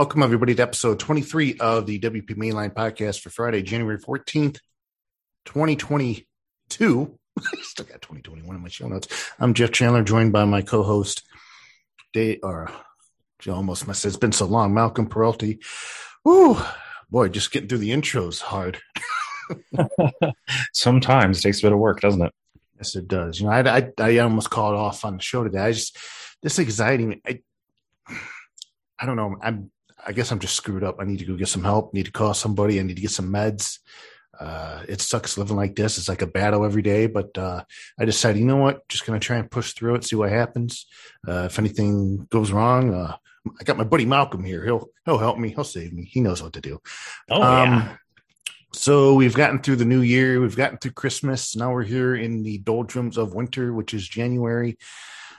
Welcome, everybody, to episode 23 of the WP Mainline podcast for Friday, January 14th, 2022. I Still got 2021 in my show notes. I'm Jeff Chandler, joined by my co host, Dave, or almost must it's been so long, Malcolm Peralty. Woo, boy, just getting through the intros hard. Sometimes it takes a bit of work, doesn't it? Yes, it does. You know, I, I, I almost called off on the show today. I just, this anxiety, I, I don't know. I'm, I guess I'm just screwed up. I need to go get some help. Need to call somebody. I need to get some meds. Uh, it sucks living like this. It's like a battle every day, but uh, I decided, you know what? Just gonna try and push through it, see what happens. Uh, if anything goes wrong, uh, I got my buddy Malcolm here. He'll he'll help me. He'll save me. He knows what to do. Oh um, yeah. So we've gotten through the new year. We've gotten through Christmas. Now we're here in the doldrums of winter, which is January.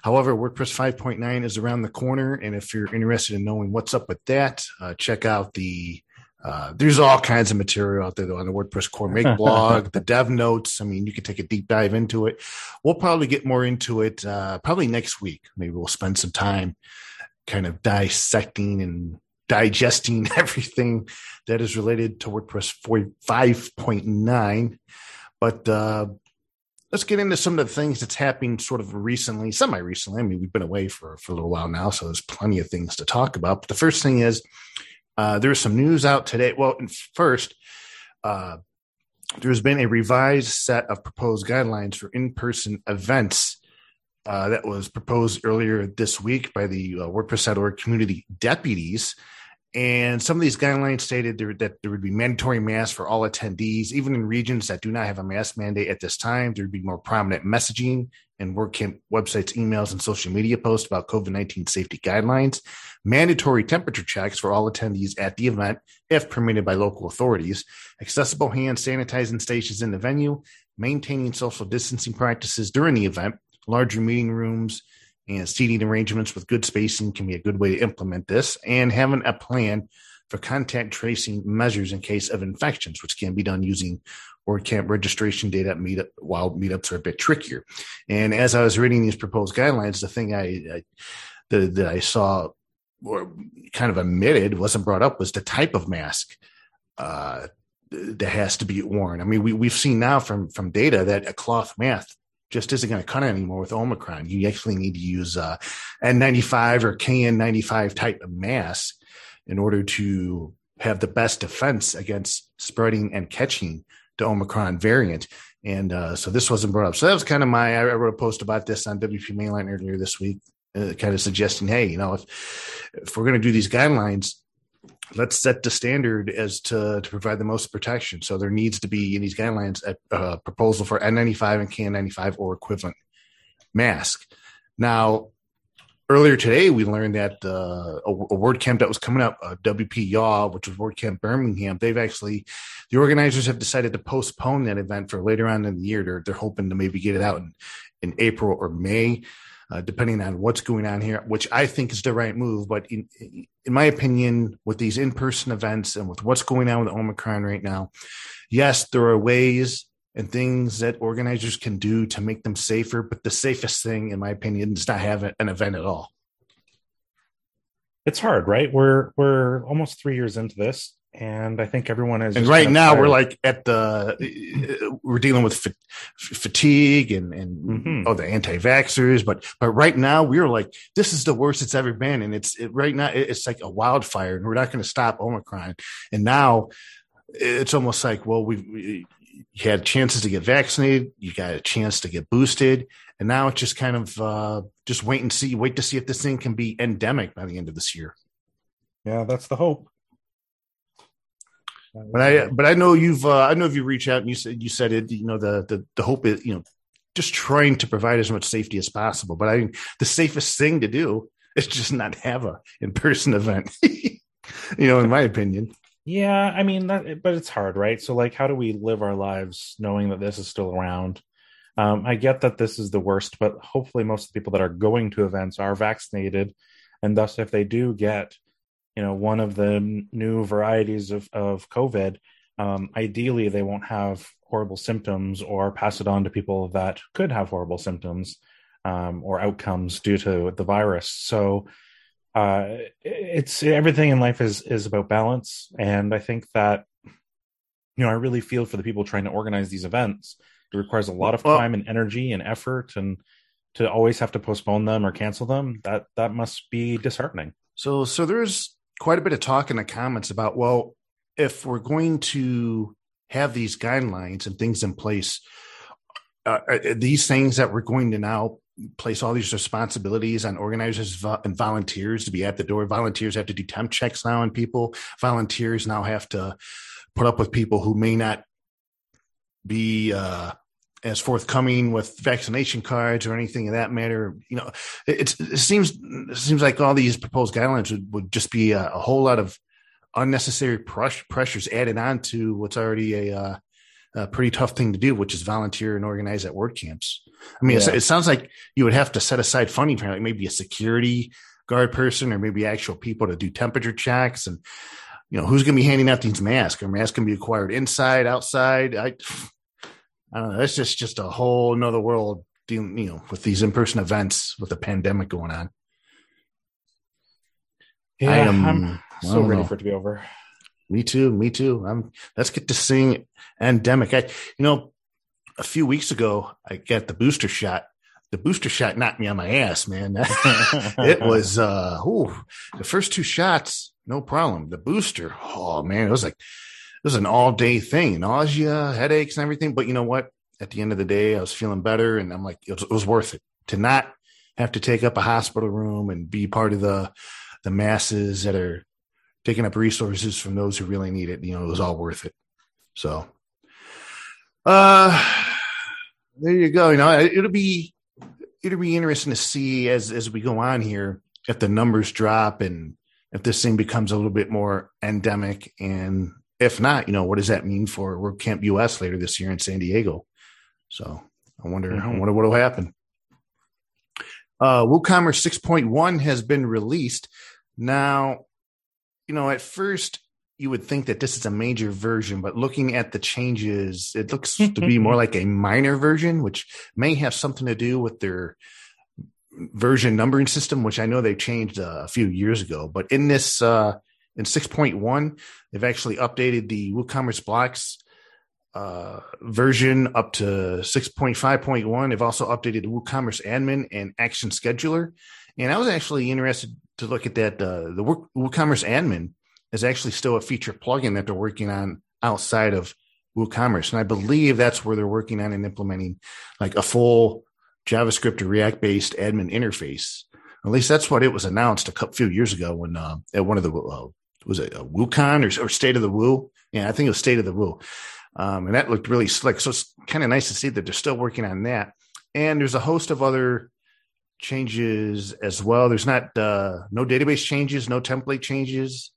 However, WordPress 5.9 is around the corner. And if you're interested in knowing what's up with that, uh, check out the uh, there's all kinds of material out there though on the WordPress core make blog, the dev notes. I mean, you can take a deep dive into it. We'll probably get more into it uh, probably next week. Maybe we'll spend some time kind of dissecting and digesting everything that is related to WordPress 5.9. But uh, let's get into some of the things that's happening sort of recently, semi recently. I mean, we've been away for, for a little while now, so there's plenty of things to talk about. But the first thing is uh, there's some news out today. Well, first, uh, there's been a revised set of proposed guidelines for in person events. Uh, that was proposed earlier this week by the uh, WordPress.org community deputies. And some of these guidelines stated there, that there would be mandatory masks for all attendees, even in regions that do not have a mask mandate at this time. There would be more prominent messaging and WordCamp websites, emails, and social media posts about COVID 19 safety guidelines, mandatory temperature checks for all attendees at the event, if permitted by local authorities, accessible hand sanitizing stations in the venue, maintaining social distancing practices during the event, larger meeting rooms, and seating arrangements with good spacing can be a good way to implement this, and having a plan for contact tracing measures in case of infections, which can be done using WordCamp registration data meetup while meetups are a bit trickier. And as I was reading these proposed guidelines, the thing I, I that, that I saw or kind of omitted wasn't brought up was the type of mask uh, that has to be worn. I mean, we we've seen now from from data that a cloth mask just isn't going to cut anymore with Omicron. You actually need to use uh, N95 or KN95 type of mask in order to have the best defense against spreading and catching the Omicron variant. And uh, so this wasn't brought up. So that was kind of my, I wrote a post about this on WP Mainline earlier this week, uh, kind of suggesting, hey, you know, if, if we're going to do these guidelines, let's set the standard as to, to provide the most protection. So there needs to be in these guidelines a, a proposal for N95 and KN95 or equivalent mask. Now, earlier today, we learned that uh, a, a WordCamp that was coming up, uh, WP Y'all, which was WordCamp Birmingham, they've actually, the organizers have decided to postpone that event for later on in the year. They're, they're hoping to maybe get it out in, in April or May. Uh, depending on what's going on here, which I think is the right move. But in, in my opinion, with these in person events and with what's going on with Omicron right now, yes, there are ways and things that organizers can do to make them safer. But the safest thing, in my opinion, is not have an event at all. It's hard, right? We're we're almost three years into this, and I think everyone is. And right now, we're like at the we're dealing with f- fatigue and and mm-hmm. oh the anti-vaxxers, but but right now we're like this is the worst it's ever been, and it's it, right now it's like a wildfire, and we're not going to stop Omicron, and now it's almost like well we you had chances to get vaccinated, you got a chance to get boosted, and now it's just kind of uh, just wait and see, wait to see if this thing can be endemic by the end of this year. Yeah, that's the hope. But I, but I know you've, uh, I know if you reach out and you said you said it, you know, the the the hope is, you know, just trying to provide as much safety as possible. But I think the safest thing to do is just not have a in person event. you know, in my opinion. Yeah, I mean, that, but it's hard, right? So, like, how do we live our lives knowing that this is still around? Um, I get that this is the worst, but hopefully, most of the people that are going to events are vaccinated, and thus, if they do get, you know, one of the new varieties of of COVID, um, ideally, they won't have horrible symptoms or pass it on to people that could have horrible symptoms um, or outcomes due to the virus. So, uh, it's everything in life is is about balance, and I think that you know I really feel for the people trying to organize these events. It requires a lot of time and energy and effort, and to always have to postpone them or cancel them that that must be disheartening. So so there's quite a bit of talk in the comments about well, if we're going to have these guidelines and things in place, uh, uh these things that we're going to now place all these responsibilities on organizers and volunteers to be at the door. Volunteers have to do temp checks now on people. Volunteers now have to put up with people who may not be uh, as forthcoming with vaccination cards or anything of that matter. You know, it, it seems it seems like all these proposed guidelines would, would just be a, a, whole lot of unnecessary pressures added on to what's already a uh, a pretty tough thing to do, which is volunteer and organize at WordCamps. I mean, yeah. it sounds like you would have to set aside funding for like maybe a security guard person or maybe actual people to do temperature checks and you know who's going to be handing out these masks. Are masks going to be acquired inside, outside? I, I don't know. That's just just a whole another world dealing, you know, with these in person events with the pandemic going on. Yeah, I am, I'm so ready know. for it to be over. Me too. Me too. I'm. Let's get to seeing endemic. I, you know, a few weeks ago, I got the booster shot. The booster shot knocked me on my ass, man. it was, uh, ooh, the first two shots, no problem. The booster, oh man, it was like, it was an all day thing, nausea, headaches, and everything. But you know what? At the end of the day, I was feeling better, and I'm like, it was, it was worth it to not have to take up a hospital room and be part of the the masses that are taking up resources from those who really need it. You know, it was all worth it. So, uh, there you go. You know, it'll be it'll be interesting to see as as we go on here if the numbers drop and if this thing becomes a little bit more endemic and if not, you know, what does that mean for WordCamp US later this year in San Diego? So I wonder, mm-hmm. I wonder what will happen. Uh, WooCommerce 6.1 has been released. Now, you know, at first you would think that this is a major version, but looking at the changes, it looks to be more like a minor version, which may have something to do with their version numbering system, which I know they changed a few years ago. But in this, uh, in 6.1, they've actually updated the WooCommerce blocks uh, version up to 6.5.1. They've also updated the WooCommerce admin and action scheduler. And I was actually interested to look at that. Uh, the WooCommerce admin is actually still a feature plugin that they're working on outside of WooCommerce. And I believe that's where they're working on and implementing like a full JavaScript or React based admin interface. At least that's what it was announced a couple few years ago when uh, at one of the uh, was it a WooConf or, or State of the Woo? Yeah, I think it was State of the Woo. Um, and that looked really slick. So it's kind of nice to see that they're still working on that. And there's a host of other changes as well. There's not uh, no database changes, no template changes.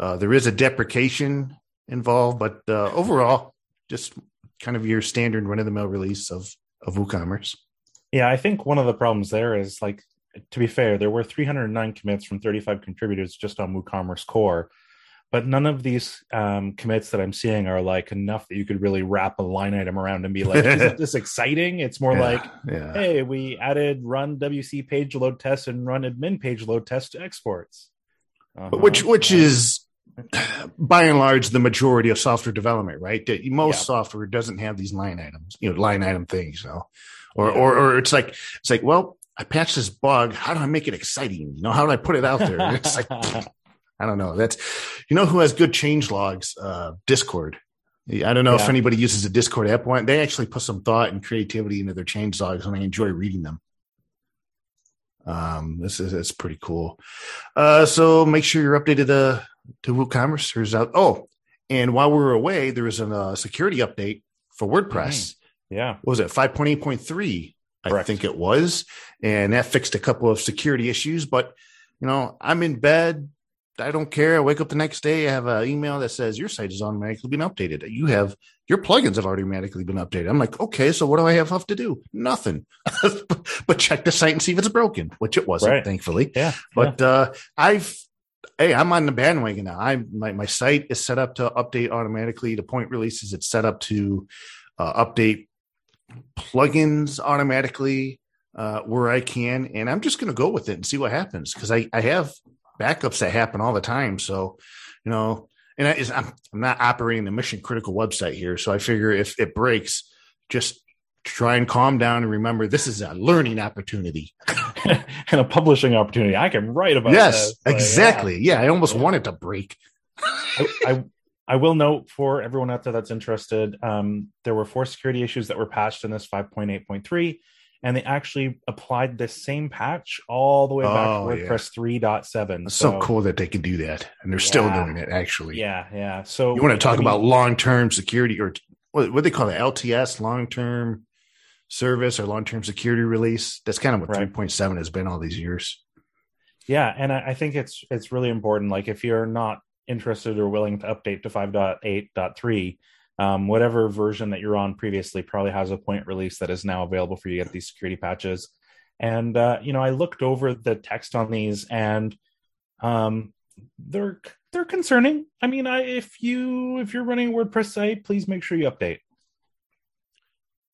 Uh, there is a deprecation involved, but uh, overall, just kind of your standard run of the mill release of of WooCommerce. Yeah, I think one of the problems there is like to be fair, there were 309 commits from 35 contributors just on WooCommerce Core, but none of these um, commits that I'm seeing are like enough that you could really wrap a line item around and be like, "Isn't this exciting?" It's more yeah, like, yeah. "Hey, we added run WC page load test and run admin page load test to exports," uh-huh. which which is by and large the majority of software development, right? Most yeah. software doesn't have these line items, you know, line item things, you know, or or or it's like it's like, well, I patched this bug. How do I make it exciting? You know, how do I put it out there? it's like I don't know. That's you know who has good change logs? Uh, Discord. I don't know yeah. if anybody uses a Discord app. They actually put some thought and creativity into their change logs, and I enjoy reading them. Um, this is it's pretty cool. Uh, so make sure you're updated uh, to WooCommerce. There's out. Oh, and while we were away, there was a uh, security update for WordPress. mm Yeah, what was it? Five point eight point three. I think it was, and that fixed a couple of security issues. But you know, I'm in bed I don't care. I wake up the next day, I have an email that says your site is automatically been updated. You have your plugins have automatically been updated. I'm like, okay, so what do I have left to do? Nothing, but check the site and see if it's broken, which it wasn't, right. thankfully. Yeah. But yeah. Uh, I've, hey, I'm on the bandwagon now. I'm my, my site is set up to update automatically. The point releases, it's set up to uh, update plugins automatically uh, where I can, and I'm just going to go with it and see what happens because I, I have backups that happen all the time. So, you know, and I, I'm, I'm not operating the mission critical website here. So I figure if it breaks, just try and calm down and remember this is a learning opportunity and a publishing opportunity. I can write about yes, exactly. Yeah. yeah. I almost yeah. wanted to break. I, I, I will note for everyone out there that's interested, um, there were four security issues that were patched in this 5.8.3 and they actually applied this same patch all the way back oh, to WordPress yeah. 3.7. It's so, so, cool that they can do that, and they're yeah, still doing it. Actually, yeah, yeah. So you want to talk I mean, about long term security or what, what they call it, LTS, long term service or long term security release? That's kind of what right. 3.7 has been all these years. Yeah, and I, I think it's it's really important. Like if you're not interested or willing to update to 5.8.3 um, whatever version that you're on previously probably has a point release that is now available for you to get these security patches. And uh, you know, I looked over the text on these, and um, they're they're concerning. I mean, I, if you if you're running a WordPress site, please make sure you update.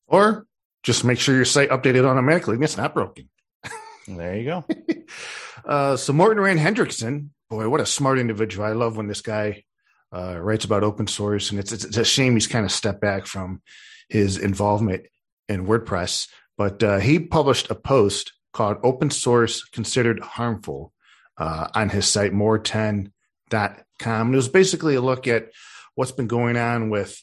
Or just make sure your site updated automatically and it's not broken. there you go. uh, so Morten Rand-Hendriksen, boy, what a smart individual! I love when this guy uh, writes about open source, and it's, it's, it's a shame he's kind of stepped back from his involvement in WordPress. But uh, he published a post called "Open Source Considered Harmful" uh, on his site mor10.com. And it was basically a look at what's been going on with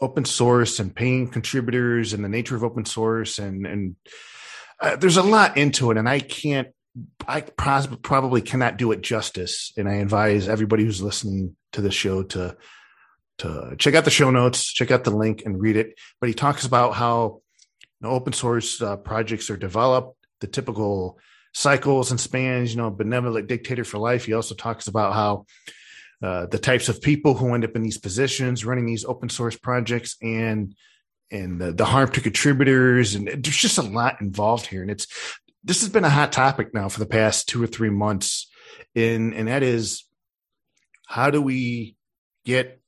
open source and paying contributors and the nature of open source and and uh, there's a lot into it and i can't i probably cannot do it justice and i advise everybody who's listening to the show to to check out the show notes, check out the link and read it. But he talks about how you know, open source uh, projects are developed, the typical cycles and spans. You know, benevolent dictator for life. He also talks about how uh, the types of people who end up in these positions running these open source projects and and the, the harm to contributors and there's just a lot involved here and it's this has been a hot topic now for the past two or three months and and that is how do we get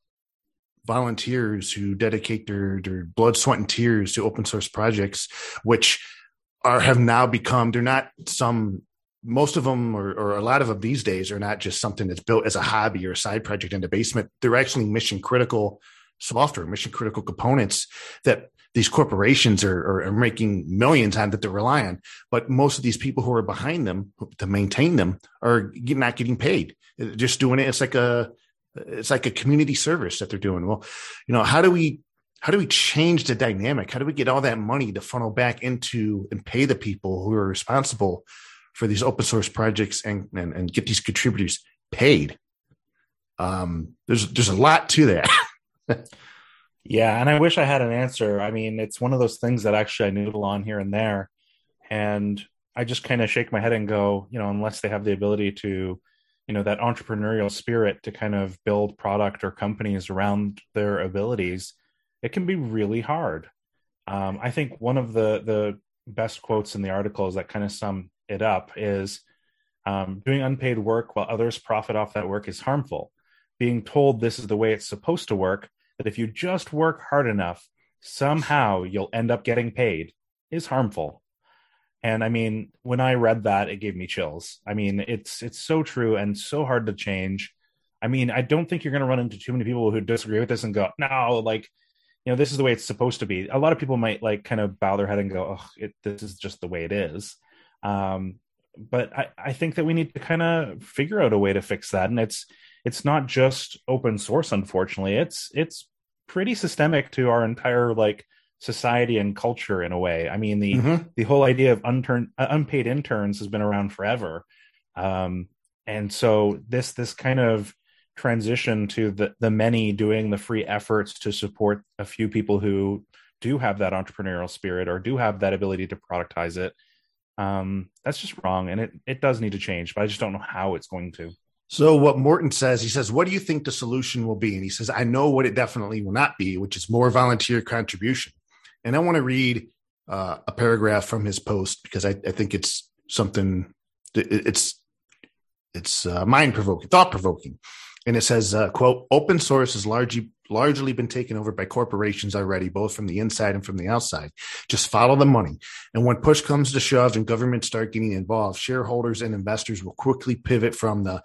volunteers who dedicate their, their blood, sweat, and tears to open source projects, which are have now become they're not some most of them or, or, a lot of them these days are not just something that's built as a hobby or a side project in the basement. They're actually mission critical software, mission critical components that these corporations are, are, making millions on that they rely on. But most of these people who are behind them to maintain them are not getting paid just doing it. It's like a it's like a community service that they're doing. Well, you know, how do we how do we change the dynamic? How do we get all that money to funnel back into and pay the people who are responsible for these open source projects and and, and get these contributors paid? Um, there's there's a lot to that. yeah, and I wish I had an answer. I mean, it's one of those things that actually I noodle on here and there, and I just kind of shake my head and go, you know, unless they have the ability to you know that entrepreneurial spirit to kind of build product or companies around their abilities it can be really hard um, i think one of the the best quotes in the articles that kind of sum it up is um, doing unpaid work while others profit off that work is harmful being told this is the way it's supposed to work that if you just work hard enough somehow you'll end up getting paid is harmful and I mean, when I read that, it gave me chills. I mean, it's it's so true and so hard to change. I mean, I don't think you're going to run into too many people who disagree with this and go, "No, like, you know, this is the way it's supposed to be." A lot of people might like kind of bow their head and go, "Oh, it, this is just the way it is." Um, but I, I think that we need to kind of figure out a way to fix that, and it's it's not just open source. Unfortunately, it's it's pretty systemic to our entire like society and culture in a way. I mean, the mm-hmm. the whole idea of unturned, uh, unpaid interns has been around forever, um, and so this this kind of transition to the the many doing the free efforts to support a few people who do have that entrepreneurial spirit or do have that ability to productize it. Um, that's just wrong, and it it does need to change, but I just don't know how it's going to. So what Morten says, he says, "What do you think the solution will be?" And he says, "I know what it definitely will not be, which is more volunteer contribution." And I want to read uh, a paragraph from his post because I, I think it's something. It's it's uh, mind provoking, thought provoking. And it says, uh, quote, open source has largely largely been taken over by corporations already, both from the inside and from the outside. Just follow the money. And when push comes to shove and governments start getting involved, shareholders and investors will quickly pivot from the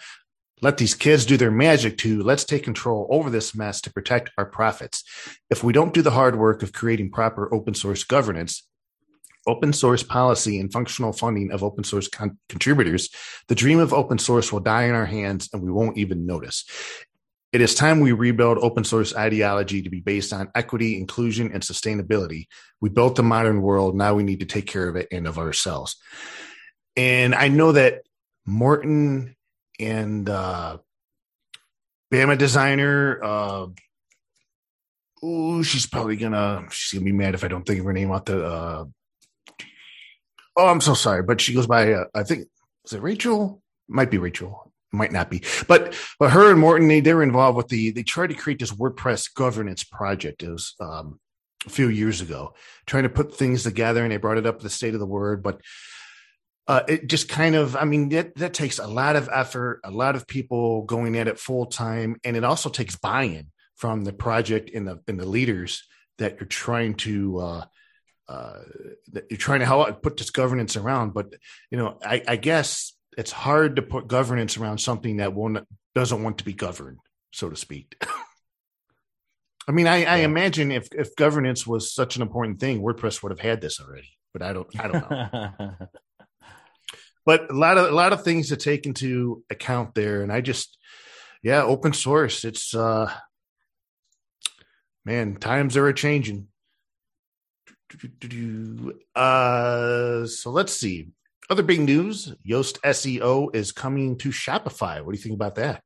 let these kids do their magic too. let's take control over this mess to protect our profits. If we don't do the hard work of creating proper open source governance, open source policy and functional funding of open source con- contributors, the dream of open source will die in our hands and we won't even notice. It is time we rebuild open source ideology to be based on equity, inclusion, and sustainability. We built the modern world. Now we need to take care of it and of ourselves. And I know that Morten and uh, Bama designer, uh, ooh, she's probably gonna she's gonna be mad if I don't think of her name out the uh, Oh, I'm so sorry, but she goes by. Uh, I think is it Rachel? Might be Rachel. Might not be. But but her and Morten they they were involved with the. They tried to create this WordPress governance project. It was um, a few years ago, trying to put things together, and they brought it up the state of the word, but. Uh, it just kind of, I mean, that, that takes a lot of effort, a lot of people going at it full time, and it also takes buy-in from the project and the and the leaders that you're trying to uh, uh, you're trying to help put this governance around, but you know, I, I, guess it's hard to put governance around something that won't doesn't want to be governed, so to speak. I mean, I. I, imagine if if governance was such an important thing, WordPress would have had this already, but I don't I don't know. but a lot of a lot of things to take into account there, and I just yeah, open source. It's uh man, times are changing. Uh, so let's see. Other big news Yoast SEO is coming to Shopify. What do you think about that?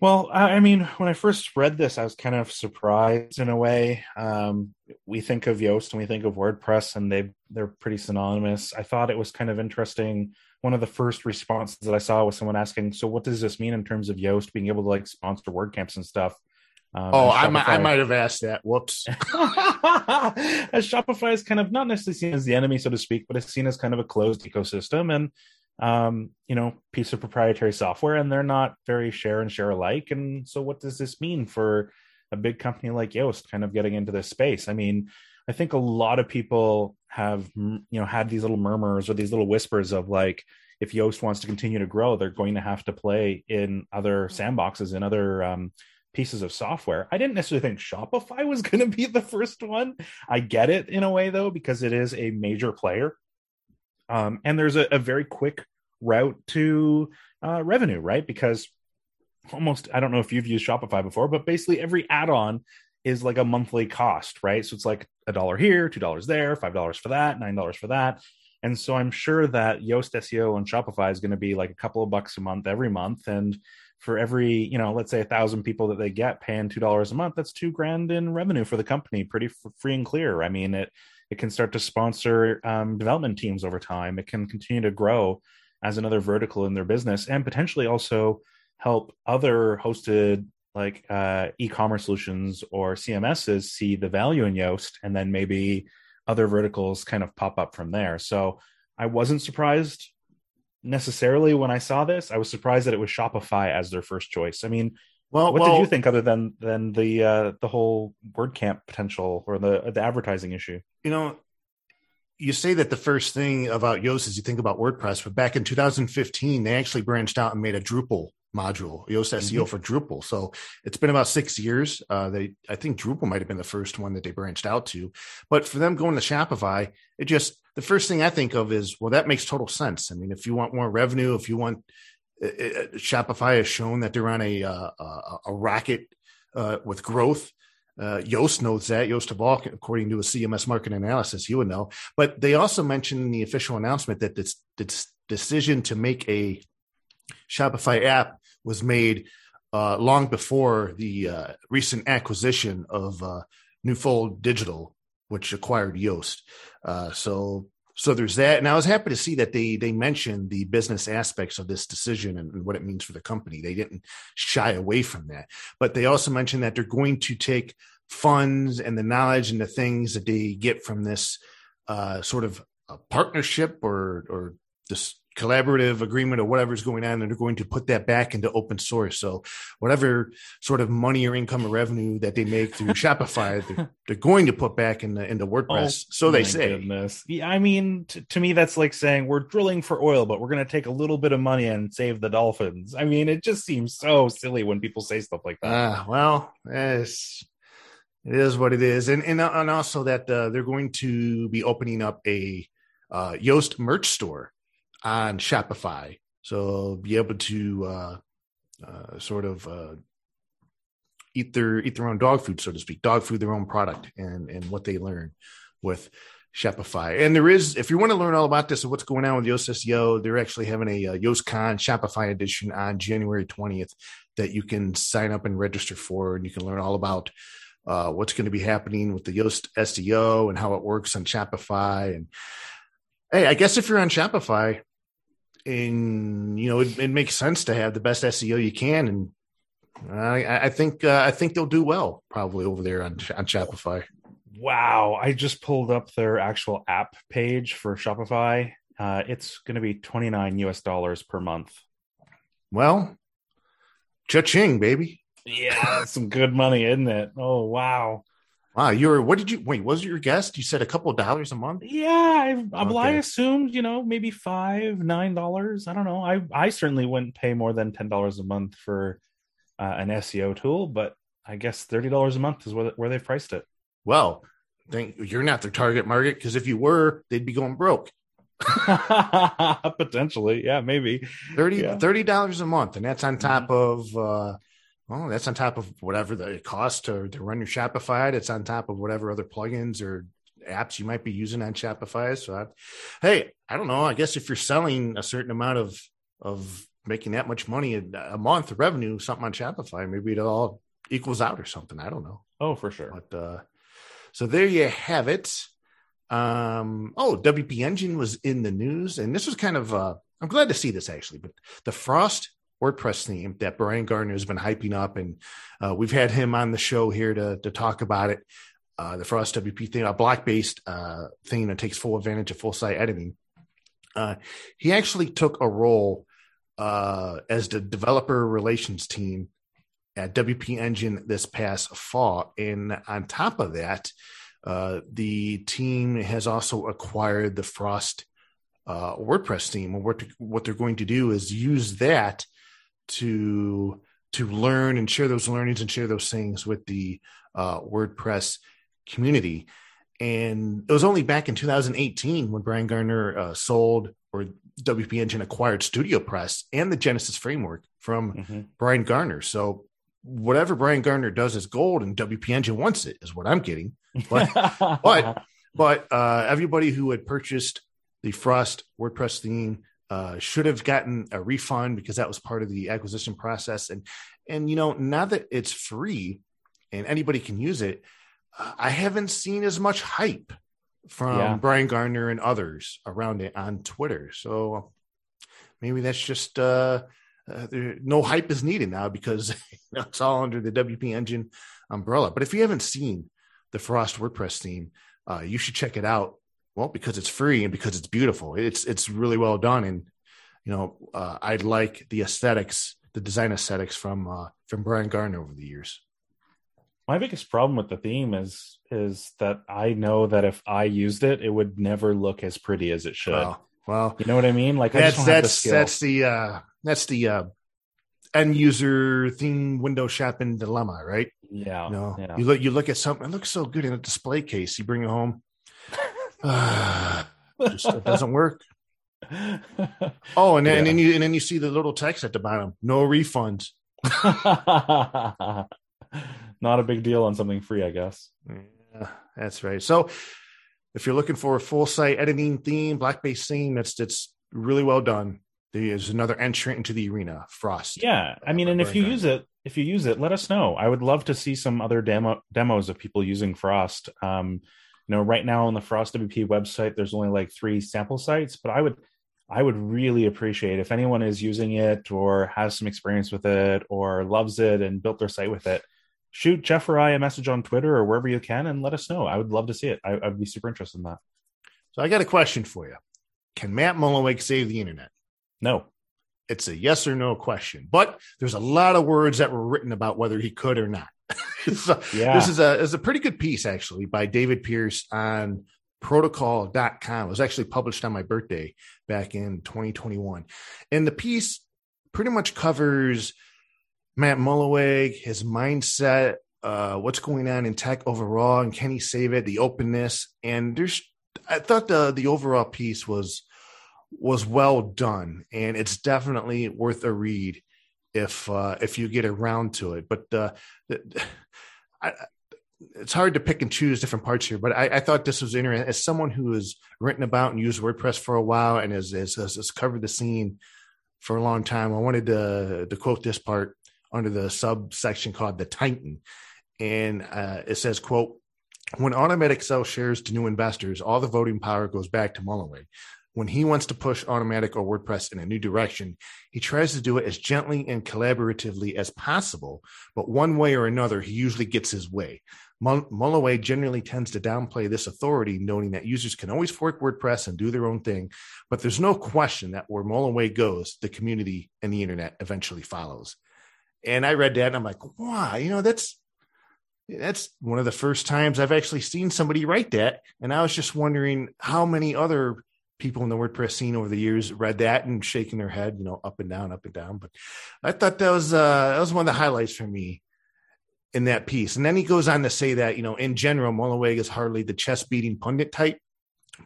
Well, I mean, when I first read this, I was kind of surprised in a way. Um, we think of Yoast and we think of WordPress, and they they're pretty synonymous. I thought it was kind of interesting. One of the first responses that I saw was someone asking, "So, what does this mean in terms of Yoast being able to like sponsor WordCamps and stuff?" Um, oh, I might, I might have asked that. Whoops. as Shopify is kind of not necessarily seen as the enemy, so to speak, but it's seen as kind of a closed ecosystem and, um, you know, piece of proprietary software, and they're not very share and share alike. And so, what does this mean for a big company like Yoast kind of getting into this space? I mean, I think a lot of people have, you know, had these little murmurs or these little whispers of like, if Yoast wants to continue to grow, they're going to have to play in other sandboxes and other um, pieces of software. I didn't necessarily think Shopify was going to be the first one. I get it in a way though because it is a major player, um, and there's a, a, very quick route to uh, revenue, right? Because almost I don't know if you've used Shopify before, but basically every add-on is like a monthly cost, right? So it's like a dollar here, two dollars there, five dollars for that, nine dollars for that. And so I'm sure that Yoast SEO on Shopify is going to be like a couple of bucks a month every month. And for every you know let's say a thousand people that they get paying two dollars a month that's two grand in revenue for the company pretty f- free and clear i mean it it can start to sponsor um, development teams over time it can continue to grow as another vertical in their business and potentially also help other hosted like uh, e-commerce solutions or cms's see the value in yoast and then maybe other verticals kind of pop up from there so i wasn't surprised necessarily when I saw this. I was surprised that it was Shopify as their first choice. I mean, well, what well, did you think other than than the uh, the whole WordCamp potential or the the advertising issue? You know, you say that the first thing about Yoast is you think about WordPress, but back in 2015, they actually branched out and made a Drupal module, Yoast SEO mm-hmm. for Drupal. So it's been about six years. Uh, they, I think Drupal might have been the first one that they branched out to, but for them going to Shopify, it just the first thing I think of is, well, that makes total sense. I mean, if you want more revenue, if you want it, uh, uh, Shopify has shown that they're on a uh, a, a rocket uh, with growth. Uh, Yoast knows that. Yoast Tavok, according to a CMS market analysis, you would know. But they also mentioned in the official announcement that this, this decision to make a Shopify app was made uh, long before the uh, recent acquisition of uh, Newfold Digital, which acquired Yoast. Uh, so, so there's that, and I was happy to see that they they mentioned the business aspects of this decision and, and what it means for the company. They didn't shy away from that, but they also mentioned that they're going to take funds and the knowledge and the things that they get from this uh, sort of a partnership or or this collaborative agreement or whatever's going on, and they're going to put that back into open source. So whatever sort of money or income or revenue that they make through Shopify, they're, they're, going to put back in the into WordPress. Oh, so they say. Goodness. Yeah, I mean, t- to me, that's like saying we're drilling for oil, but we're going to take a little bit of money and save the dolphins. I mean, it just seems so silly when people say stuff like that. Uh, well, it's it is what it is, and and and also that uh, they're going to be opening up a uh, Yoast merch store on Shopify. So be able to uh, uh, sort of uh, eat their eat their own dog food, so to speak, dog food their own product, and and what they learn with Shopify. And there is, if you want to learn all about this and what's going on with Yoast SEO, they're actually having a, uh, YoastCon Shopify edition on January 20th that you can sign up and register for, and you can learn all about uh, what's going to be happening with the Yoast SEO and how it works on Shopify. And hey, I guess if you're on Shopify, and you know it, it, makes sense to have the best SEO you can, and I, I think uh, I think they'll do well probably over there on on Shopify. Wow, I just pulled up their actual app page for Shopify. Uh, it's going to be twenty nine US dollars per month. Well, cha-ching, baby. Yeah, some good money, isn't it? Oh wow. Wow, you're what did you wait? Was your guest? You said a couple of dollars a month. Yeah, I, okay. I assumed you know maybe five, nine dollars. I don't know. I I certainly wouldn't pay more than ten dollars a month for uh, an SEO tool, but I guess thirty dollars a month is where where they've priced it. Well, think you're not their target market because if you were, they'd be going broke. Potentially, yeah, maybe 30 dollars a month, and that's on top mm-hmm. of. uh well, that's on top of whatever the cost to, to run your Shopify. It's on top of whatever other plugins or apps you might be using on Shopify. So, I, hey, I don't know. I guess if you're selling a certain amount of of making that much money a, month revenue, something on Shopify, maybe it all equals out or something. I don't know. Oh, for sure. But uh, so there you have it. Um, oh, WP Engine was in the news, and this was kind of uh, I'm glad to see this actually. But the Frost WordPress theme that Brian Gardner has been hyping up, and uh, we've had him on the show here to to talk about it. Uh, the Frost WP thing, a block based uh, thing that takes full advantage of full site editing. Uh, he actually took a role uh, as the developer relations team at WP Engine this past fall, and on top of that, uh, the team has also acquired the Frost WordPress theme. And what they're going to do is use that to to learn and share those learnings and share those things with the uh, WordPress community. And it was only back in 2018 when Brian Gardner uh, sold or WP Engine acquired StudioPress and the Genesis framework from mm-hmm. Brian Gardner. So whatever Brian Gardner does is gold, and WP Engine wants it, is what I'm getting. But but but uh, everybody who had purchased the Frost WordPress theme uh, should have gotten a refund because that was part of the acquisition process. And and you know now that it's free and anybody can use it, I haven't seen as much hype from yeah. Brian Gardner and others around it on Twitter. So maybe that's just uh, uh, there, no hype is needed now because you know, it's all under the WP Engine umbrella. But if you haven't seen the Frost WordPress theme, uh, you should check it out. Well, because it's free and because it's beautiful. It's it's really well done, and you know uh, I like the aesthetics, the design aesthetics from uh, from Brian Gardner over the years. My biggest problem with the theme is is that I know that if I used it, it would never look as pretty as it should. Well, well you know what I mean? Like that's that's the that's the uh, that's the uh, end user theme window shopping dilemma, right? Yeah. You know, yeah. you look you look at something, it looks so good in a display case. You bring it home, just it doesn't work. oh, and then, yeah. and then you and then you see the little text at the bottom: no refunds. Not a big deal on something free, I guess. Yeah, that's right. So, if you're looking for a full site editing theme, block base theme, that's that's really well done. There's another entrant into the arena, Frost. Yeah, I mean, and if you use it, if you use it, let us know. I would love to see some other demo demos of people using Frost. Um, you know, right now on the Frost WP website, there's only like three sample sites, but I would I would really appreciate if anyone is using it or has some experience with it or loves it and built their site with it. Shoot Jeff or I a message on Twitter or wherever you can and let us know. I would love to see it. I, would be super interested in that. So I got a question for you. Can Matt Mullenweg save the internet? No. It's a yes or no question. But there's a lot of words that were written about whether he could or not. so yeah. This is a is a pretty good piece actually by David Pierce on protocol.com. It was actually published on my birthday back in 2021. And the piece pretty much covers Matt Mullenweg, his mindset, uh, what's going on in tech overall, and can he save it? The openness, and there's, I thought the the overall piece was was well done, and it's definitely worth a read if uh, if you get around to it. But uh, I, it's hard to pick and choose different parts here, but I, I, thought this was interesting. As someone who has written about and used WordPress for a while and has, has, has covered the scene for a long time, I wanted to, to quote this part under the subsection called the Titan. And uh, it says, quote, when Automattic sells shares to new investors, all the voting power goes back to Mullenweg. When he wants to push Automattic or WordPress in a new direction, he tries to do it as gently and collaboratively as possible, but one way or another, he usually gets his way. Mullenweg generally tends to downplay this authority, noting that users can always fork WordPress and do their own thing. But there's no question that where Mullenweg goes, the community and the internet eventually follows. And I read that and I'm like, wow, you know, that's that's one of the first times I've actually seen somebody write that. And I was just wondering how many other people in the WordPress scene over the years read that and shaking their head, you know, up and down, up and down. But I thought that was uh that was one of the highlights for me in that piece. And then he goes on to say that, you know, in general, Mullenweg is hardly the chest beating pundit type,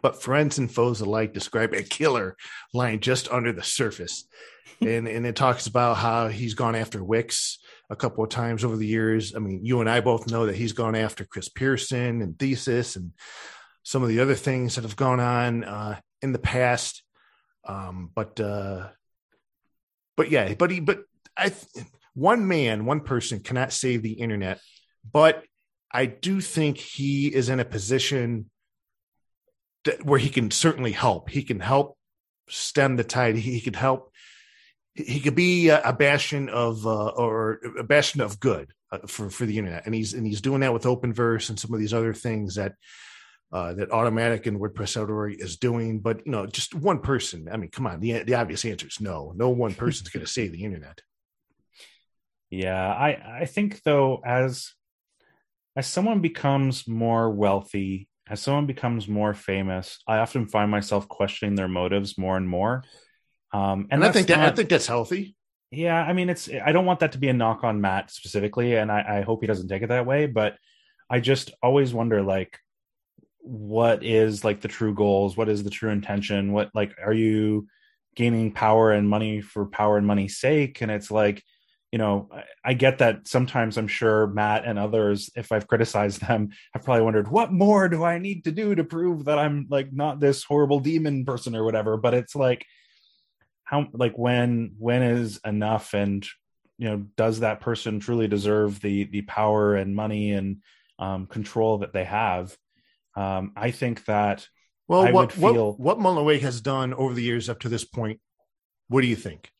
but friends and foes alike describe a killer lying just under the surface. and, and it talks about how he's gone after Wix a couple of times over the years. I mean, you and I both know that he's gone after Chris Pearson and Thesis and some of the other things that have gone on uh, in the past. Um, but, uh, but yeah, but he, but I, one man, one person cannot save the internet, but I do think he is in a position that, where he can certainly help. He can help stem the tide. He, he could help. He could be a, bastion of uh, or a bastion of good uh, for for the internet, and he's and he's doing that with Openverse and some of these other things that uh, that Automattic and WordPress Authority is doing. But you know, just one person. I mean, come on. The the obvious answer is no. No one person's going to save the internet. Yeah, I I think though as as someone becomes more wealthy, as someone becomes more famous, I often find myself questioning their motives more and more. Um, and, and I think that not, I think that's healthy. Yeah, I mean, it's I don't want that to be a knock on Matt specifically, and I, I hope he doesn't take it that way. But I just always wonder, like, what is like the true goals? What is the true intention? What like are you gaining power and money for power and money's sake? And it's like you know, I, get that sometimes I'm sure Matt and others, if I've criticized them, have probably wondered, what more do I need to do to prove that I'm like not this horrible demon person or whatever? But it's like, how, like, when, when is enough? And, you know, does that person truly deserve the, the power and money and um, control that they have? Um, I think that. Well, I what, feel, what, what Mullenweg has done over the years up to this point, what do you think?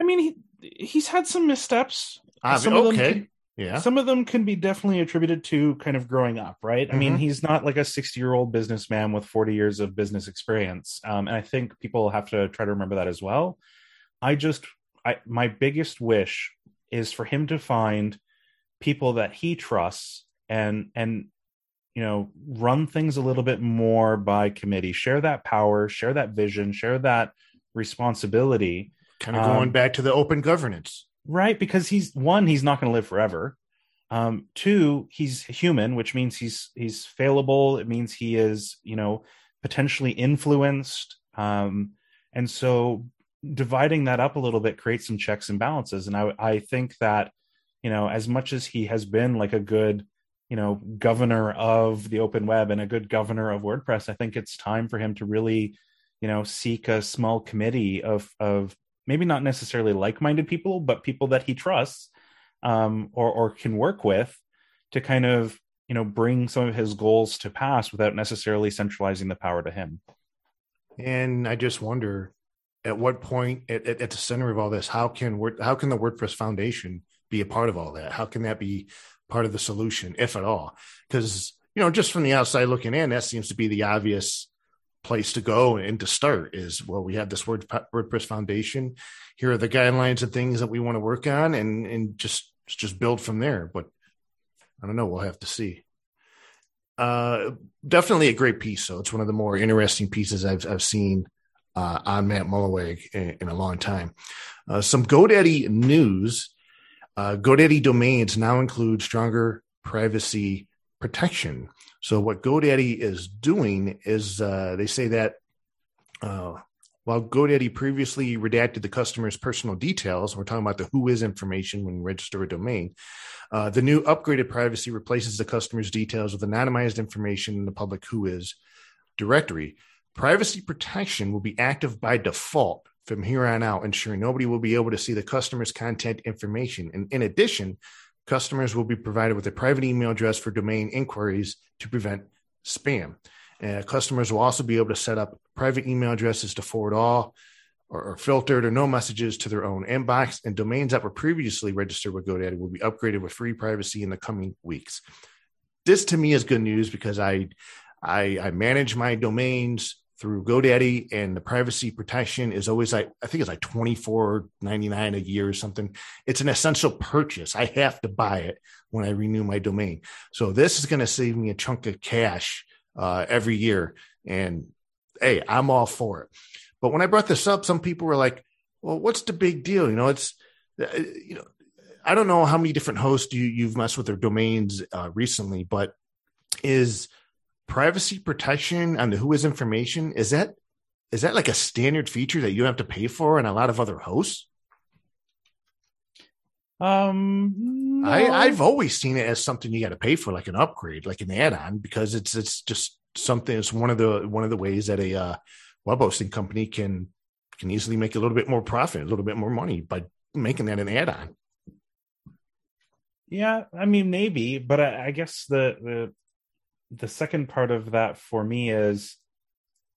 I mean, he he's had some missteps. Uh, some okay. Can, yeah. Some of them can be definitely attributed to kind of growing up, right? Mm-hmm. I mean, mm-hmm. he's not like a 60 year old businessman with 40 years of business experience. Um, and I think people have to try to remember that as well. I just, I, my biggest wish is for him to find people that he trusts and, and, you know, run things a little bit more by committee, share that power, share that vision, share that responsibility Kind of going um, back to the open governance. Right. Because he's one, he's not going to live forever. Um, two, he's human, which means he's he's failable. It means he is, you know, potentially influenced. Um, and so dividing that up a little bit creates some checks and balances. And I I think that, you know, as much as he has been like a good, you know, governor of the open web and a good governor of WordPress, I think it's time for him to really, you know, seek a small committee of of maybe not necessarily like-minded people, but people that he trusts um, or or can work with to kind of you know bring some of his goals to pass without necessarily centralizing the power to him. And I just wonder, at what point, at, at, the center of all this, how can how can the WordPress Foundation be a part of all that? How can that be part of the solution, if at all? Because you know, just from the outside looking in, that seems to be the obvious place to go and to start is well we have this word wordpress foundation. Here are the guidelines and things that we want to work on and and just just build from there. But i don't know. We'll have to see. Uh definitely a great piece so it's one of the more interesting pieces i've, I've seen uh, on matt mullenweg in, in, a long time. Uh, some godaddy news uh, godaddy domains now include stronger privacy protection so what GoDaddy is doing is uh, they say that uh, while GoDaddy previously redacted the customer's personal details, we're talking about the WHOIS information when you register a domain. Uh, the new upgraded privacy replaces the customer's details with anonymized information in the public WHOIS directory. Privacy protection will be active by default from here on out, ensuring nobody will be able to see the customer's content information. And in addition, Customers will be provided with a private email address for domain inquiries to prevent spam. Uh, customers will also be able to set up private email addresses to forward all or, or, filtered or no messages to their own inbox. And domains that were previously registered with GoDaddy will be upgraded with free privacy in the coming weeks. This to me is good news because I I, I manage my domains through GoDaddy, and the privacy protection is always like I think it's like twenty four ninety nine a year or something. It's an essential purchase. I have to buy it when I renew my domain. So this is going to save me a chunk of cash uh, every year, and hey, I'm all for it. But when I brought this up, some people were like, "Well, what's the big deal?" You know, it's uh, you know, I don't know how many different hosts you you've messed with their domains uh, recently, but is privacy protection on the WHOIS information is that is that like a standard feature that you have to pay for and a lot of other hosts? Um, no. I I've always seen it as something you got to pay for, like an upgrade, like an add-on, because it's it's just something. It's one of the one of the ways that a uh, web hosting company can can easily make a little bit more profit, a little bit more money by making that an add-on. Yeah, I mean maybe, but I, I guess the the the second part of that for me is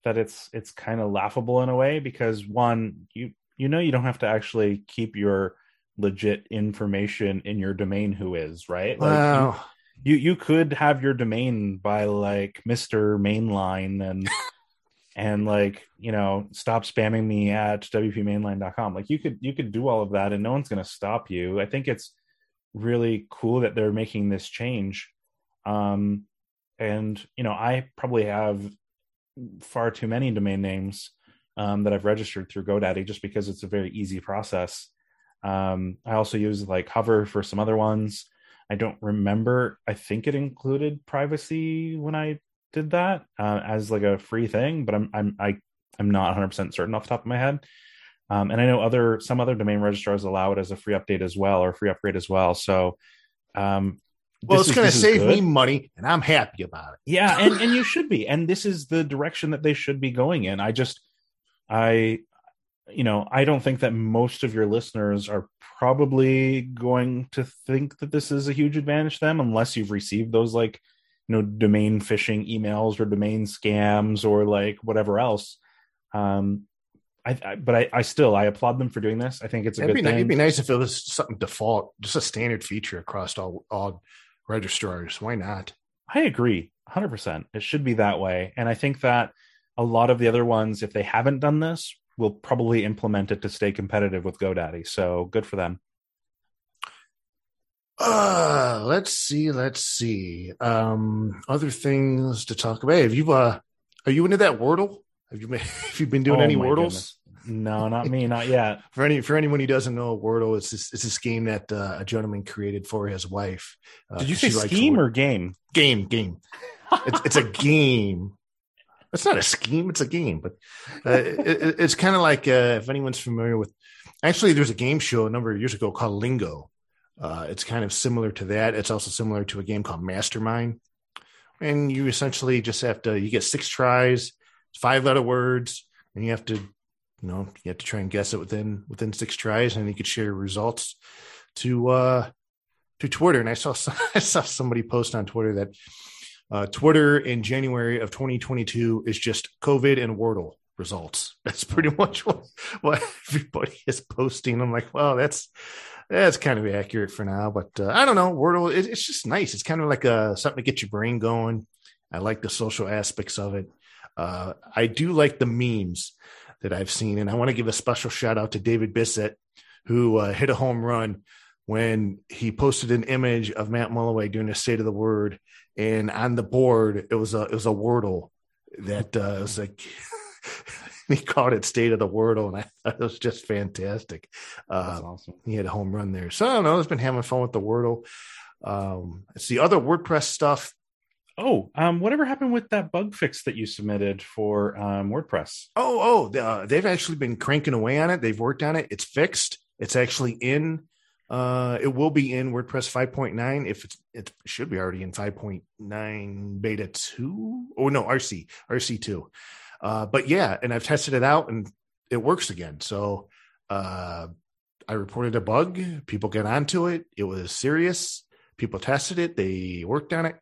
that it's it's kind of laughable in a way because one you you know you don't have to actually keep your legit information in your domain WHOIS right? Like wow. you, you you could have your domain by like mr mainline and and like you know stop spamming me at wpmainline.com like you could you could do all of that and no one's going to stop you. I think it's really cool that they're making this change. Um and you know i probably have far too many domain names um, that i've registered through godaddy just because it's a very easy process. Um, i also use like hover for some other ones. I don't remember i think it included privacy when i did that uh, as like a free thing but i'm i'm I, i'm not 100% certain off the top of my head. Um, and i know other some other domain registrars allow it as a free update as well or free upgrade as well. So um, well, it's going to save me money, and I'm happy about it. Yeah, and and you should be. And this is the direction that they should be going in. I just, I, you know, I don't think that most of your listeners are probably going to think that this is a huge advantage to them, unless you've received those like, you know, domain phishing emails or domain scams or like whatever else. Um, I, I, but I, I, still I applaud them for doing this. I think it's a it'd good be, thing. It'd be nice if it was something default, just a standard feature across all all registrars. Why not? I agree 100%. It should be that way. And I think that a lot of the other ones, if they haven't done this, will probably implement it to stay competitive with GoDaddy. So good for them. Uh, let's see. Let's see. Um, other things to talk about. Have you, uh, are you into that Wordle? Have you been, have you been doing oh any Wordles? Goodness. No, not me, not yet. for any for anyone who doesn't know, Wordle it's this, it's this game that uh, a gentleman created for his wife. Uh, Did you say scheme or game? Game, game. it's, it's a game. It's not a scheme; it's a game. But uh, it, it's kind of like uh, if anyone's familiar with. Actually, there's a game show a number of years ago called Lingo. Uh, it's kind of similar to that. It's also similar to a game called Mastermind, and you essentially just have to. You get six tries, five letter words, and you have to you know you have to try and guess it within within six tries and you could share results to uh to twitter. And i saw i saw somebody post on twitter that uh twitter in january of 2022 is just covid and wordle results. That's pretty much what, what everybody is posting. I'm like well that's that's kind of accurate for now but uh, i don't know. Wordle it, it's just nice. It's kind of like a uh, something to get your brain going. I like the social aspects of it. Uh, I do like the memes that I've seen, and I want to give a special shout out to David Bisset, who uh, hit a home run when he posted an image of Matt Mullenweg doing a State of the Word, and on the board it was a it was a Wordle that uh, was like. he called it State of the Wordle, and I thought it was just fantastic. Uh, awesome. He had a home run there. So I don't know. he's been having fun with the Wordle. Um, it's the other WordPress stuff. Oh, um, whatever happened with that bug fix that you submitted for um, WordPress? Oh, oh, uh, they've actually been cranking away on it. They've worked on it. It's fixed. It's actually in. Uh, it will be in WordPress 5.9. If it's, it should be already in 5.9 beta two. Oh no, RC, RC two. Uh, but yeah, and I've tested it out and it works again. So uh, I reported a bug. People get onto it. It was serious. People tested it. They worked on it.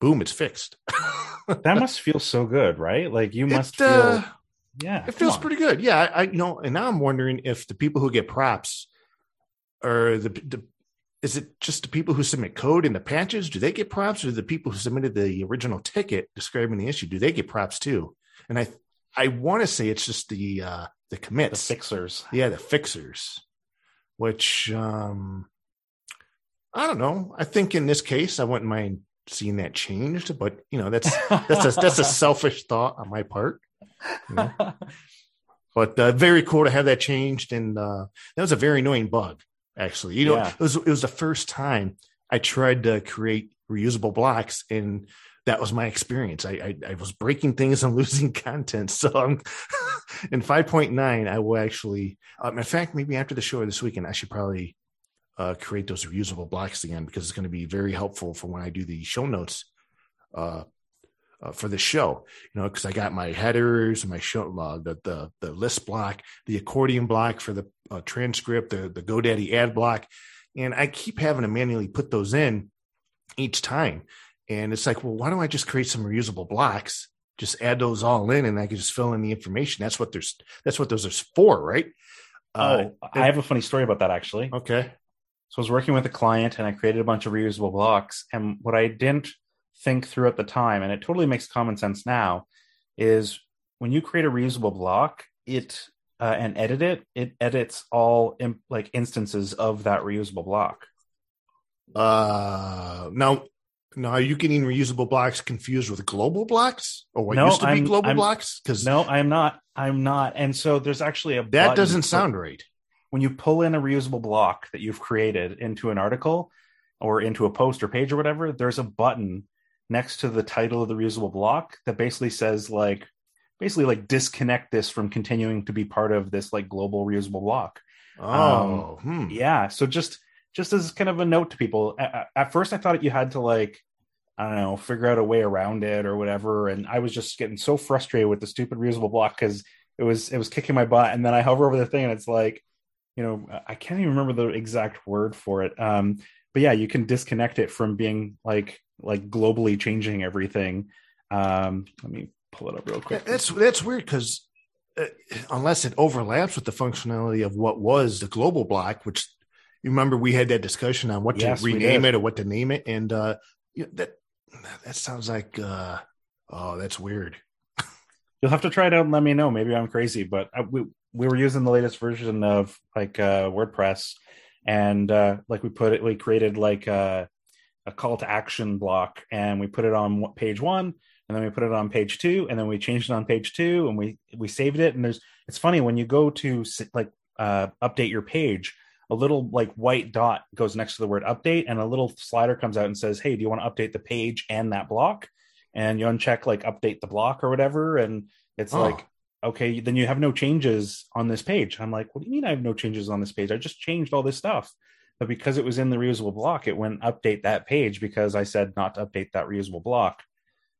Boom, it's fixed. that must feel so good, right? Like you must it, feel. Uh, yeah, it feels on. pretty good. Yeah, I, I you know, and now I'm wondering if the people who get props are the, the is it just the people who submit code in the patches? Do they get props, or the people who submitted the original ticket describing the issue? Do they get props too? and I I want to say it's just the uh the commits, the fixers. Yeah, the fixers. Which um I don't know. I think in this case I wouldn't mind seeing that changed, but you know, that's that's a that's a selfish thought on my part. You know? but uh, very cool to have that changed and uh that was a very annoying bug actually. You know, yeah. it was it was the first time I tried to create reusable blocks and that was my experience. I, I, I was breaking things and losing content. So I'm in 5.9, I will actually, um, in fact, maybe after the show this weekend, I should probably uh, create those reusable blocks again because it's going to be very helpful for when I do the show notes uh, uh, for the show. You know, because I got my headers, my show, log, the the the list block, the accordion block for the uh, transcript, the the GoDaddy ad block, and I keep having to manually put those in each time. And it's like, well, why don't I just create some reusable blocks? Just add those all in, and I can just fill in the information. That's what there's. That's what those are for, right? Oh, uh, I have a funny story about that actually. Okay. So I was working with a client, and I created a bunch of reusable blocks. And what I didn't think through at the time, and it totally makes common sense now, is when you create a reusable block, it uh, and edit it, it edits all imp- like instances of that reusable block. Uh, now now, are you getting reusable blocks confused with global blocks or what no, used to I'm, be global I'm, blocks? Because no, I'm not. I'm not. And so there's actually a that doesn't sound right. When you pull in a reusable block that you've created into an article or into a post or page or whatever, there's a button next to the title of the reusable block that basically says like basically like disconnect this from continuing to be part of this like global reusable block. Oh, um, hmm. yeah. So just just as kind of a note to people. At, at, first, I thought you had to like I don't know, figure out a way around it or whatever. And I was just getting so frustrated with the stupid reusable block because it was it was kicking my butt. And then I hover over the thing and it's like, you know, I can't even remember the exact word for it. Um, but yeah, you can disconnect it from being like like globally changing everything. Um, let me pull it up real quick. That's that's weird because uh, unless it overlaps with the functionality of what was the global block, which you remember we had that discussion on what yes, to rename it or what to name it, and uh, that that sounds like uh oh that's weird you'll have to try it out and let me know maybe i'm crazy but I, we, we were using the latest version of like uh wordpress and uh like we put it we created like a, a call to action block and we put it on page one and then we put it on page two and then we changed it on page two and we we saved it and there's it's funny when you go to like uh update your page a little like white dot goes next to the word update and a little slider comes out and says hey do you want to update the page and that block and you uncheck like update the block or whatever and it's oh. like okay then you have no changes on this page i'm like what do you mean i have no changes on this page i just changed all this stuff but because it was in the reusable block it wouldn't update that page because i said not to update that reusable block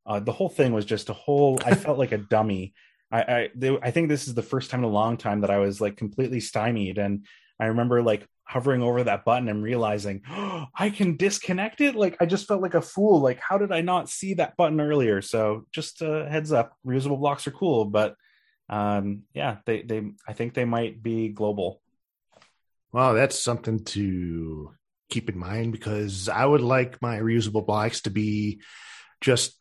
uh, the whole thing was just a whole i felt like a dummy I I, they, I think this is the first time in a long time that I was like completely stymied, and I remember like hovering over that button and realizing oh, I can disconnect it. Like I just felt like a fool. Like how did I not see that button earlier? So just a heads up, reusable blocks are cool, but um, yeah, they they I think they might be global. Well, that's something to keep in mind because I would like my reusable blocks to be just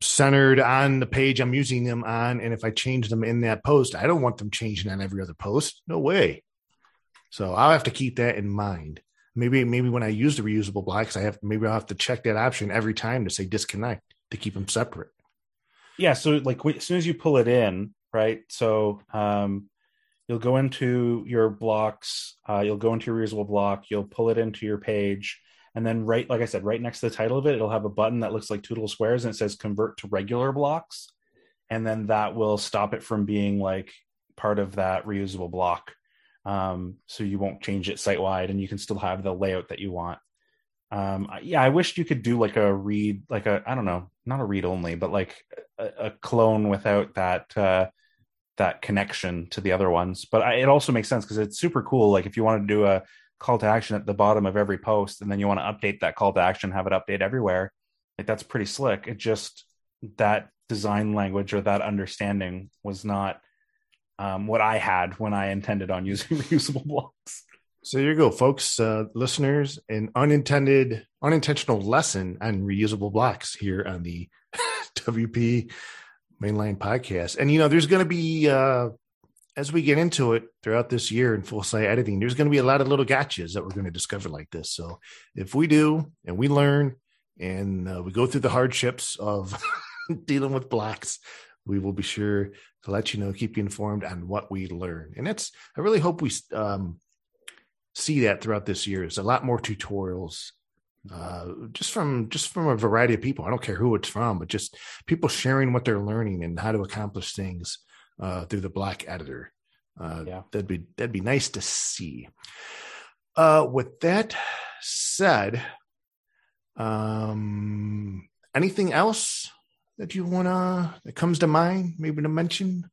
centered on the page I'm using them on. And if I change them in that post, I don't want them changing on every other post. No way. So I'll have to keep that in mind. Maybe maybe when I use the reusable blocks, I have maybe I'll have to check that option every time to say disconnect to keep them separate. Yeah. So like as soon as you pull it in, right? So um, you'll go into your blocks, uh, you'll go into your reusable block, you'll pull it into your page, and then right, like I said, right next to the title of it, it'll have a button that looks like two little squares and it says convert to regular blocks. And then that will stop it from being like part of that reusable block. Um, so you won't change it site wide and you can still have the layout that you want. Um, yeah, I wish you could do like a read, like a, I don't know, not a read only, but like a, a clone without that, uh, that connection to the other ones. But I, it also makes sense because it's super cool. Like if you want to do a call to action at the bottom of every post, and then you want to update that call to action, have it update everywhere, like that's pretty slick. It just that design language or that understanding was not um, what I had when I intended on using reusable blocks. So here you go, folks, uh, listeners, an unintended, unintentional lesson on reusable blocks here on the WP Mainline podcast. And you know, there's going to be uh, as we get into it throughout this year in full site editing, there's going to be a lot of little gotchas that we're going to discover like this. So if we do and we learn and uh, we go through the hardships of dealing with blocks, we will be sure to let you know, keep you informed on what we learn. And that's, I really hope we um, see that throughout this year. There's a lot more tutorials uh, just from just from a variety of people. I don't care who it's from, but just people sharing what they're learning and how to accomplish things uh, through the block editor. Uh, yeah. That'd be that'd be nice to see. Uh, with that said, um, anything else that you wanna that comes to mind, maybe to mention?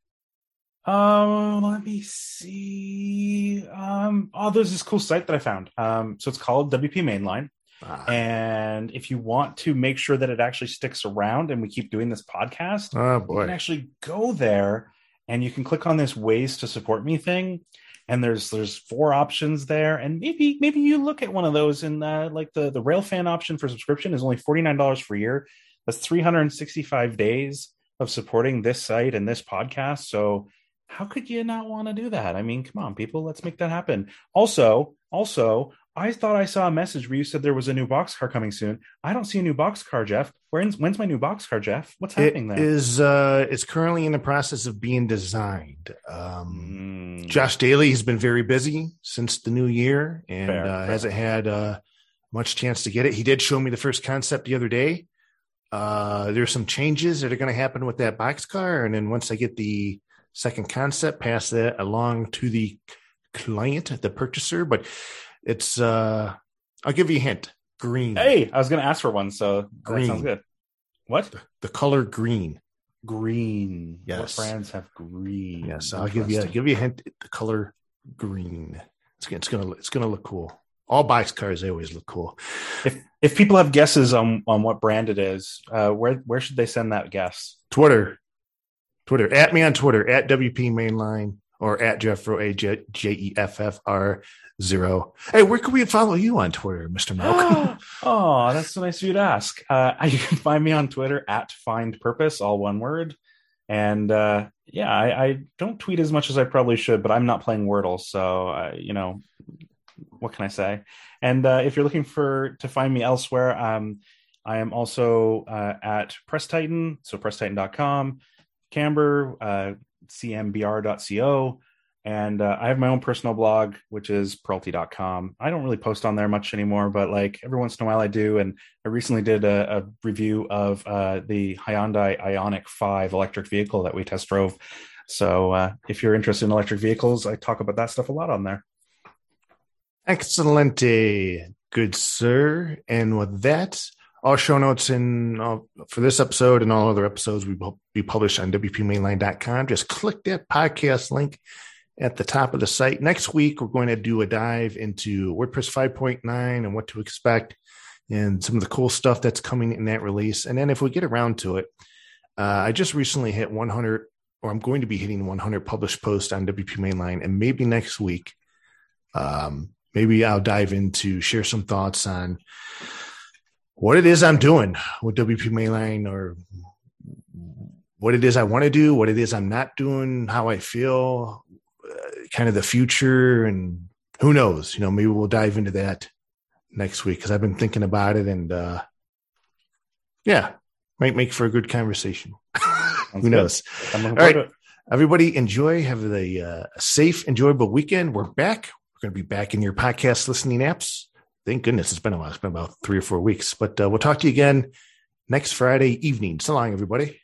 Um, let me see. Um, oh, there's this cool site that I found. Um, so it's called WP Mainline. Ah. And if you want to make sure that it actually sticks around and we keep doing this podcast, oh boy, you can actually go there and you can click on this ways to support me thing and there's there's four options there and maybe maybe you look at one of those and uh, like the the railfan option for subscription is only $49 for a year that's 365 days of supporting this site and this podcast so how could you not want to do that i mean come on people let's make that happen also also I thought I saw a message where you said there was a new boxcar coming soon. I don't see a new boxcar, Jeff. When's when's my new boxcar, Jeff? What's happening it there? Is uh it's currently in the process of being designed. Um mm. Josh Daly has been very busy since the new year and fair, uh, fair. hasn't had uh much chance to get it. He did show me the first concept the other day. Uh there's some changes that are going to happen with that boxcar and then once I get the second concept pass that along to the client, the purchaser, but it's uh I'll give you a hint. Green. Hey, I was gonna ask for one, so green sounds good. What? The, the, color green. Green. Yes. What brands have green? Yes, I'll give you give you a hint. The color green. It's, it's gonna it's gonna look cool. All bikes cars they always look cool. If if people have guesses on on what brand it is, uh, where where should they send that guess? Twitter. Twitter. At me on Twitter at WP Mainline or at Jeffro A J E F F R zero. Hey, where can we follow you on Twitter, Mr. Malcolm? oh, that's so nice of you to ask. Uh, you can find me on Twitter at Find Purpose, all one word. And uh, yeah, I, I, don't tweet as much as I probably should, but I'm not playing Wordle, so uh, you know what can I say? And uh, if you're looking for to find me elsewhere, um, I am also uh, at Press Titan, so PressTitan.com, Camber, uh, cmbr.co. And uh, I have my own personal blog, which is peralty.com. I don't really post on there much anymore, but like every once in a while I do. And I recently did a, a review of uh, the Hyundai Ioniq 5 electric vehicle that we test drove. So uh, if you're interested in electric vehicles, I talk about that stuff a lot on there. Excellent, good sir. And with that, all show notes in uh, for this episode and all other episodes will be published on wpmainline.com. Just click that podcast link at the top of the site. Next week, we're going to do a dive into WordPress 5.9 and what to expect and some of the cool stuff that's coming in that release. And then if we get around to it, uh, I just recently hit 100, or I'm going to be hitting 100 published posts on WP Mainline. And maybe next week, um, maybe I'll dive into share some thoughts on what it is I'm doing with WP Mainline or what it is I want to do, what it is I'm not doing, how I feel, uh, kind of the future, and who knows? You know, maybe we'll dive into that next week because I've been thinking about it, and uh, yeah, might make for a good conversation. who knows? All right, everybody, enjoy. Have a, uh, a safe, enjoyable weekend. We're back. We're going to be back in your podcast listening apps. Thank goodness it's been a while. It's been about three or four weeks, but uh, we'll talk to you again next Friday evening. So long, everybody.